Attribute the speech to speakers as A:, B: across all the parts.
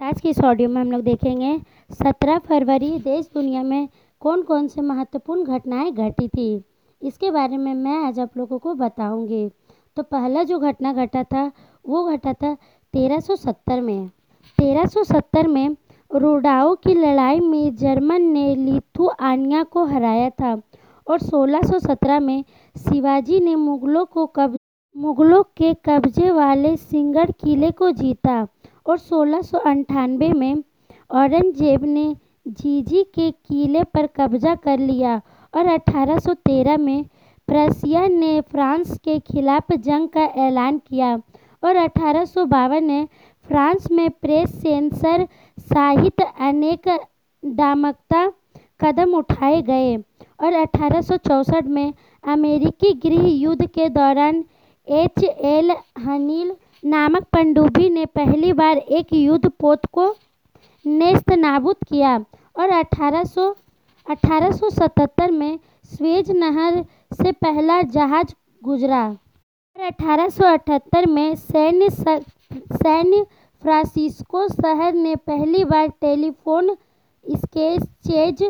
A: आज की इस ऑडियो में हम लोग देखेंगे, सत्रह फरवरी देश दुनिया में कौन कौन से महत्वपूर्ण घटनाएँ घटी थी। इसके बारे में मैं आज आप लोगों को बताऊँगी। तो पहला जो घटना घटा था, वो घटा था 1370 में। 1370 में रोडाओ की लड़ाई में जर्मन ने लिथुआनिया को हराया था और 1617 में शिवाजी ने मुगलों को कब मुगलों के कब्जे वाले सिंगड़ किले को जीता। और सोलह में औरंगज़ेब ने जीजी के किले पर कब्जा कर लिया और 1813 में प्रसिया ने फ्रांस के खिलाफ जंग का ऐलान किया और अठारह सौ बावन में फ्रांस में प्रेस सेंसर सहित अनेक दामकता कदम उठाए गए और अठारह में अमेरिकी गृह युद्ध के दौरान एच एल हनील नामक पनडुब्बी ने पहली बार एक युद्ध पोत को नेस्त नाबूद किया और 1800 1877 में स्वेज नहर से पहला जहाज़ गुजरा। और 1878 में सैन्य सैन्य फ्रांसिस्को शहर ने पहली बार टेलीफोन स्केच स्केचेज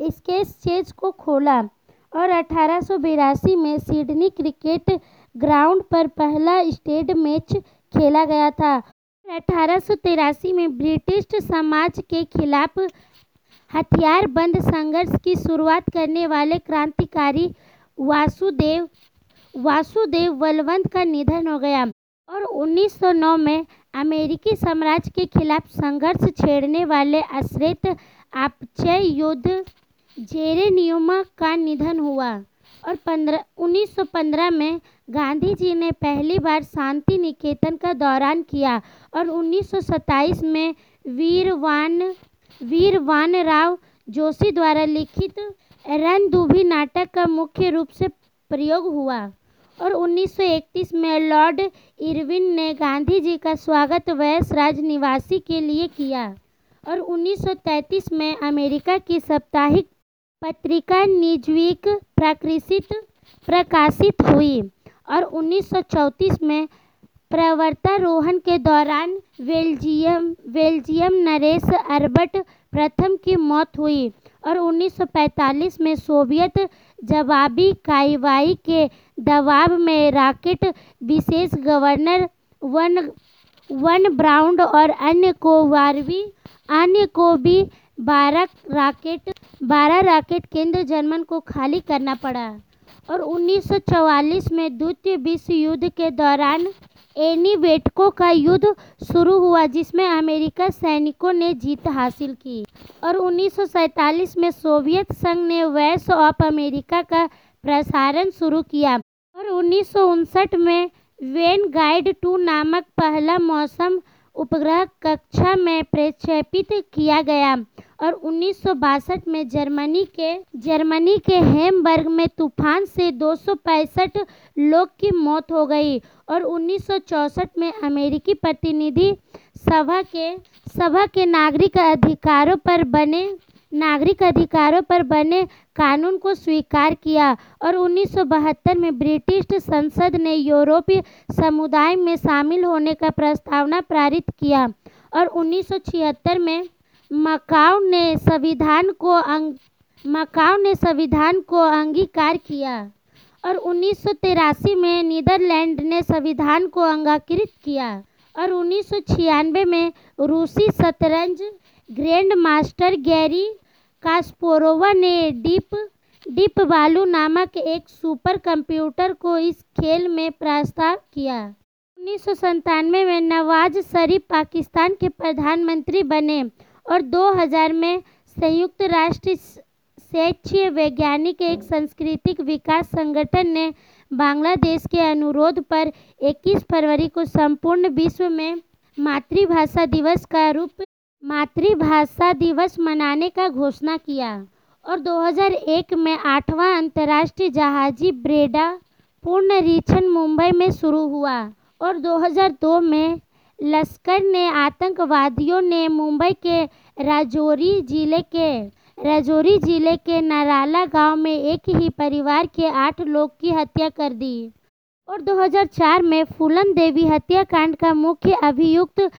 A: स्केचेज को खोला और अठारह में सिडनी क्रिकेट ग्राउंड पर पहला स्टेड मैच खेला गया था। अठारह में ब्रिटिश समाज के खिलाफ हथियारबंद संघर्ष की शुरुआत करने वाले क्रांतिकारी वासुदेव वासुदेव बलवंत का निधन हो गया और 1909 में अमेरिकी साम्राज्य के खिलाफ संघर्ष छेड़ने वाले अश्रेत आपचय युद्ध जेरेनियम का निधन हुआ और पंद्रह, उन्नीस में गांधी जी ने पहली बार शांति निकेतन का दौरान किया और 1927 में वीरवान वीरवान राव जोशी द्वारा लिखित रणदुभि नाटक का मुख्य रूप से प्रयोग हुआ। और 1931 में लॉर्ड इरविन ने गांधी जी का स्वागत वैस राज निवासी के लिए किया। और 1933 में अमेरिका की साप्ताहिक पत्रिका निजवीक प्रकाशित प्रकाशित हुई। और 1934 में पर्वतारोहण के दौरान बेल्जियम बेल्जियम नरेश अरबर्ट प्रथम की मौत हुई और 1945 में सोवियत जवाबी कार्रवाई के दबाव में रॉकेट विशेष गवर्नर वन वन ब्राउन और अन्य को वारवी, अन्य को भी बारह रॉकेट बारह रॉकेट केंद्र जर्मन को खाली करना पड़ा। और 1944 में द्वितीय विश्व युद्ध के दौरान एनी बेटको का युद्ध शुरू हुआ, जिसमें अमेरिका सैनिकों ने जीत हासिल की। और 1947 में सोवियत संघ ने वैस ऑफ़ अमेरिका का प्रसारण शुरू किया। और उन्नीस सौ उनसठ में वेन गाइड टू नामक पहला मौसम उपग्रह कक्षा में प्रक्षेपित किया गया और उन्नीस सौ बासठ में जर्मनी के जर्मनी के हेमबर्ग में तूफ़ान से दो सौ पैंसठ लोग की मौत हो गई और उन्नीस में अमेरिकी प्रतिनिधि सभा के सभा के नागरिक अधिकारों पर बने नागरिक अधिकारों पर बने कानून को स्वीकार किया और 1972 में ब्रिटिश संसद ने यूरोपीय समुदाय में शामिल होने का प्रस्तावना पारित किया और 1976 में मकाऊ ने संविधान को अंग, मकाऊ ने संविधान को अंगीकार किया और उन्नीस सौ तिरासी में नीदरलैंड ने संविधान को अंगीकृत किया और उन्नीस सौ छियानवे में रूसी शतरंज ग्रैंड मास्टर गैरी कास्पोरोवा ने डीप डीप बालू नामक एक सुपर कंप्यूटर को इस खेल में प्रस्ताव किया। उन्नीस में नवाज़ शरीफ पाकिस्तान के प्रधानमंत्री बने और 2000 में संयुक्त राष्ट्र क्षेत्रीय वैज्ञानिक एक सांस्कृतिक विकास संगठन ने बांग्लादेश के अनुरोध पर 21 फरवरी को संपूर्ण विश्व में मातृभाषा दिवस का रूप मातृभाषा दिवस मनाने का घोषणा किया और 2001 में आठवां अंतर्राष्ट्रीय जहाजी ब्रेडा पुनरीक्षण मुंबई में शुरू हुआ और 2002 में लश्कर ने आतंकवादियों ने मुंबई के राजौरी ज़िले के राजौरी ज़िले के नराला गाँव में एक ही परिवार के आठ लोग की हत्या कर दी। और 2004 में फूलन देवी हत्याकांड का मुख्य अभियुक्त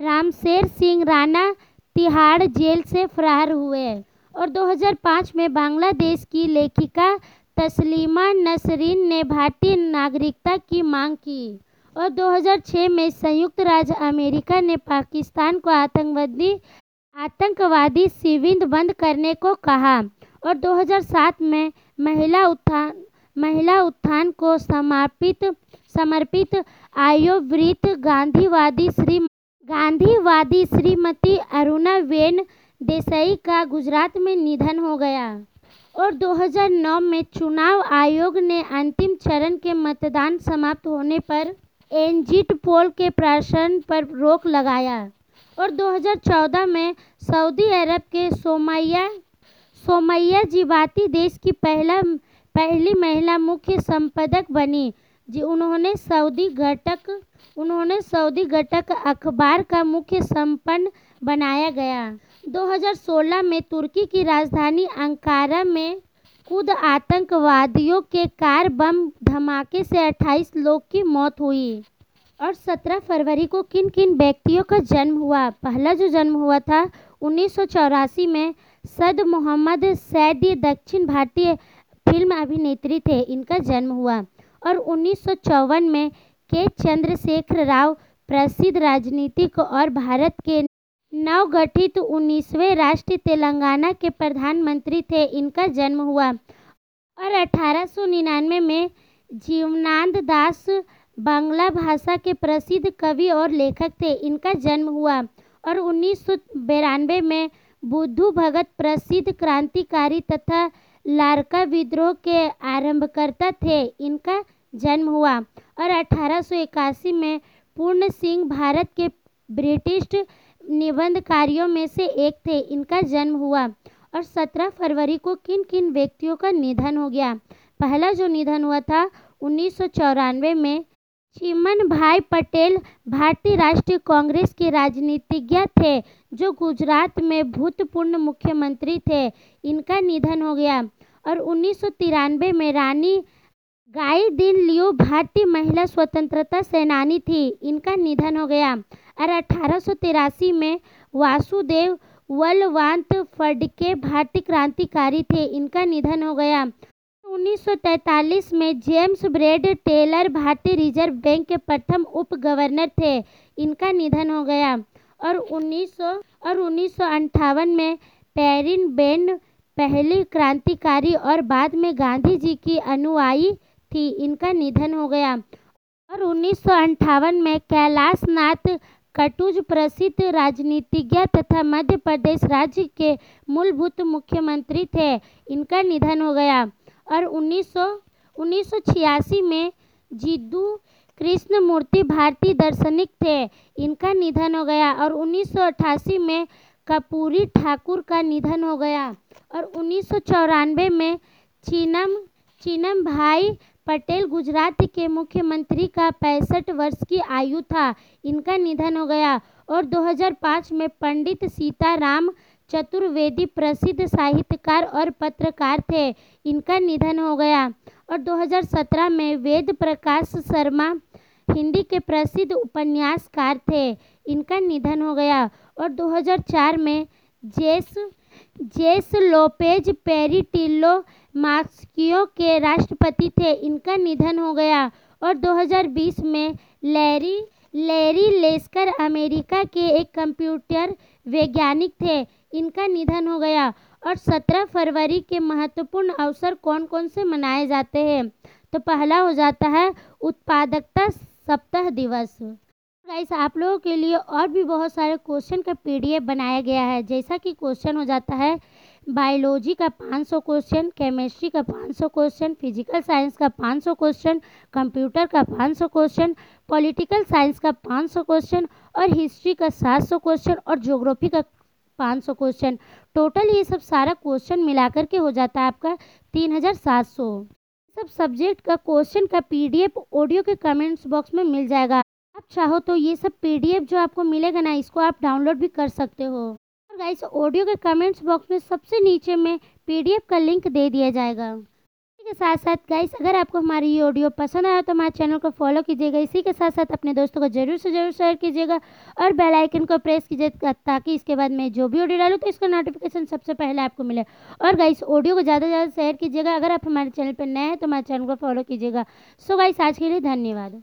A: रामशेर सिंह राणा तिहाड़ जेल से फरार हुए और 2005 में बांग्लादेश की लेखिका तस्लीमा नसरीन ने भारतीय नागरिकता की मांग की और 2006 में संयुक्त राज्य अमेरिका ने पाकिस्तान को आतंकवादी आतंकवादी शिविर बंद करने को कहा और 2007 में महिला उत्थान महिला उत्थान को समर्पित समर्पित आयोवृत गांधीवादी श्री गांधीवादी श्रीमती अरुणा वेन देसाई का गुजरात में निधन हो गया और 2009 में चुनाव आयोग ने अंतिम चरण के मतदान समाप्त होने पर एग्जिट पोल के प्रसारण पर रोक लगाया और 2014 में सऊदी अरब के सोमैया सोमैया जीवाती देश की पहला, पहली महिला मुख्य संपादक बनी। जी, उन्होंने सऊदी घटक, उन्होंने सऊदी घटक अखबार का मुख्य संपन्न बनाया गया। 2016 में तुर्की की राजधानी अंकारा में खुद आतंकवादियों के कार बम धमाके से 28 लोग की मौत हुई और 17 फरवरी को किन किन व्यक्तियों का जन्म हुआ? पहला जो जन्म हुआ था, उन्नीस सौ चौरासी में सद मोहम्मद सैदी दक्षिण भारतीय फ़िल्म अभिनेत्री थे। इनका जन्म हुआ। और उन्नीस सौ चौवन में के चंद्रशेखर राव प्रसिद्ध राजनीतिक और भारत के नवगठित उन्नीसवें राष्ट्र तेलंगाना के प्रधानमंत्री थे, इनका जन्म हुआ। और अठारह सौ निन्यानवे में जीवनानंद दास बांग्ला भाषा के प्रसिद्ध कवि और लेखक थे, इनका जन्म हुआ। और उन्नीस में बुद्धू भगत प्रसिद्ध क्रांतिकारी तथा लारका विद्रोह के आरंभकर्ता थे, इनका जन्म हुआ। और अठारह सौ इक्यासी में पूर्ण सिंह भारत के ब्रिटिश निबंधकारियों में से एक थे, इनका जन्म हुआ। और 17 फरवरी को किन किन व्यक्तियों का निधन हो गया? पहला जो निधन हुआ था, उन्नीस सौ चौरानवे में चिमन भाई पटेल भारतीय राष्ट्रीय कांग्रेस के राजनीतिज्ञ थे, जो गुजरात में भूतपूर्व मुख्यमंत्री थे। इनका निधन हो गया। और उन्नीस सौ तिरानवे में रानी गाई दिन लियो भारतीय महिला स्वतंत्रता सेनानी थी। इनका निधन हो गया। और अठारह सौ तिरासी में वासुदेव वलवांत फडके भारतीय क्रांतिकारी थे। इनका निधन हो गया। 1943 में जेम्स ब्रेड टेलर भारतीय रिज़र्व बैंक के प्रथम उप गवर्नर थे। इनका निधन हो गया। और 1900 और उन्नीस सौ अट्ठावन में पेरिन बेन पहली क्रांतिकारी और बाद में गांधी जी की अनुयायी थी, इनका निधन हो गया। और उन्नीस सौ अट्ठावन में कैलाश नाथ कटुज प्रसिद्ध राजनीतिज्ञ तथा मध्य प्रदेश राज्य के मूलभूत मुख्यमंत्री थे, इनका निधन हो गया। और 1900 में जिद्दू कृष्ण मूर्ति भारतीय दार्शनिक थे, इनका निधन हो गया। और 1988 में कपूरी ठाकुर का निधन हो गया। और उन्नीस सौ चौरानवे में चीनम चीनम भाई पटेल गुजरात के मुख्यमंत्री का पैंसठ वर्ष की आयु था। इनका निधन हो गया और 2005 में पंडित सीताराम चतुर्वेदी प्रसिद्ध साहित्यकार और पत्रकार थे। इनका निधन हो गया और 2017 में वेद प्रकाश शर्मा हिंदी के प्रसिद्ध उपन्यासकार थे। इनका निधन हो गया और 2004 में जेस जेस लोपेज पेरिटिल्लो मार्क्सियो के राष्ट्रपति थे। इनका निधन हो गया और 2020 में लैरी लैरी लेस्कर अमेरिका के एक कंप्यूटर वैज्ञानिक थे। इनका निधन हो गया और 17 फरवरी के महत्वपूर्ण अवसर कौन कौन से मनाए जाते हैं? तो पहला हो जाता है उत्पादकता सप्ताह दिवस। गाइस, आप लोगों के लिए और भी बहुत सारे क्वेश्चन का पीडीएफ बनाया गया है। जैसा कि क्वेश्चन हो जाता है बायोलॉजी का 500 क्वेश्चन केमिस्ट्री का 500 क्वेश्चन फ़िज़िकल साइंस का 500 क्वेश्चन कंप्यूटर का 500 क्वेश्चन पॉलिटिकल साइंस का 500 क्वेश्चन और हिस्ट्री का 700 क्वेश्चन और ज्योग्राफी का 500 क्वेश्चन टोटल ये सब सारा क्वेश्चन मिलाकर के हो जाता है आपका 3700 सब सब्जेक्ट का क्वेश्चन का पीडीएफ ऑडियो के कमेंट्स बॉक्स में मिल जाएगा। आप चाहो तो ये सब पीडीएफ जो आपको मिलेगा ना, इसको आप डाउनलोड भी कर सकते हो। और गाइस ऑडियो के कमेंट्स बॉक्स में सबसे नीचे में पीडीएफ का लिंक दे दिया जाएगा। इसी के साथ साथ गाइस अगर आपको हमारी ये ऑडियो पसंद आया तो हमारे चैनल को फॉलो कीजिएगा। इसी के साथ साथ अपने दोस्तों को ज़रूर से ज़रूर शेयर कीजिएगा और बेल आइकन को प्रेस कीजिएगा ताकि इसके बाद मैं जो भी ऑडियो डालूँ तो इसका नोटिफिकेशन सबसे पहले आपको मिले। और गाइस ऑडियो को ज़्यादा से ज़्यादा शेयर कीजिएगा। अगर आप हमारे चैनल पर नए हैं तो हमारे चैनल को फॉलो कीजिएगा। सो गाइस आज के लिए धन्यवाद।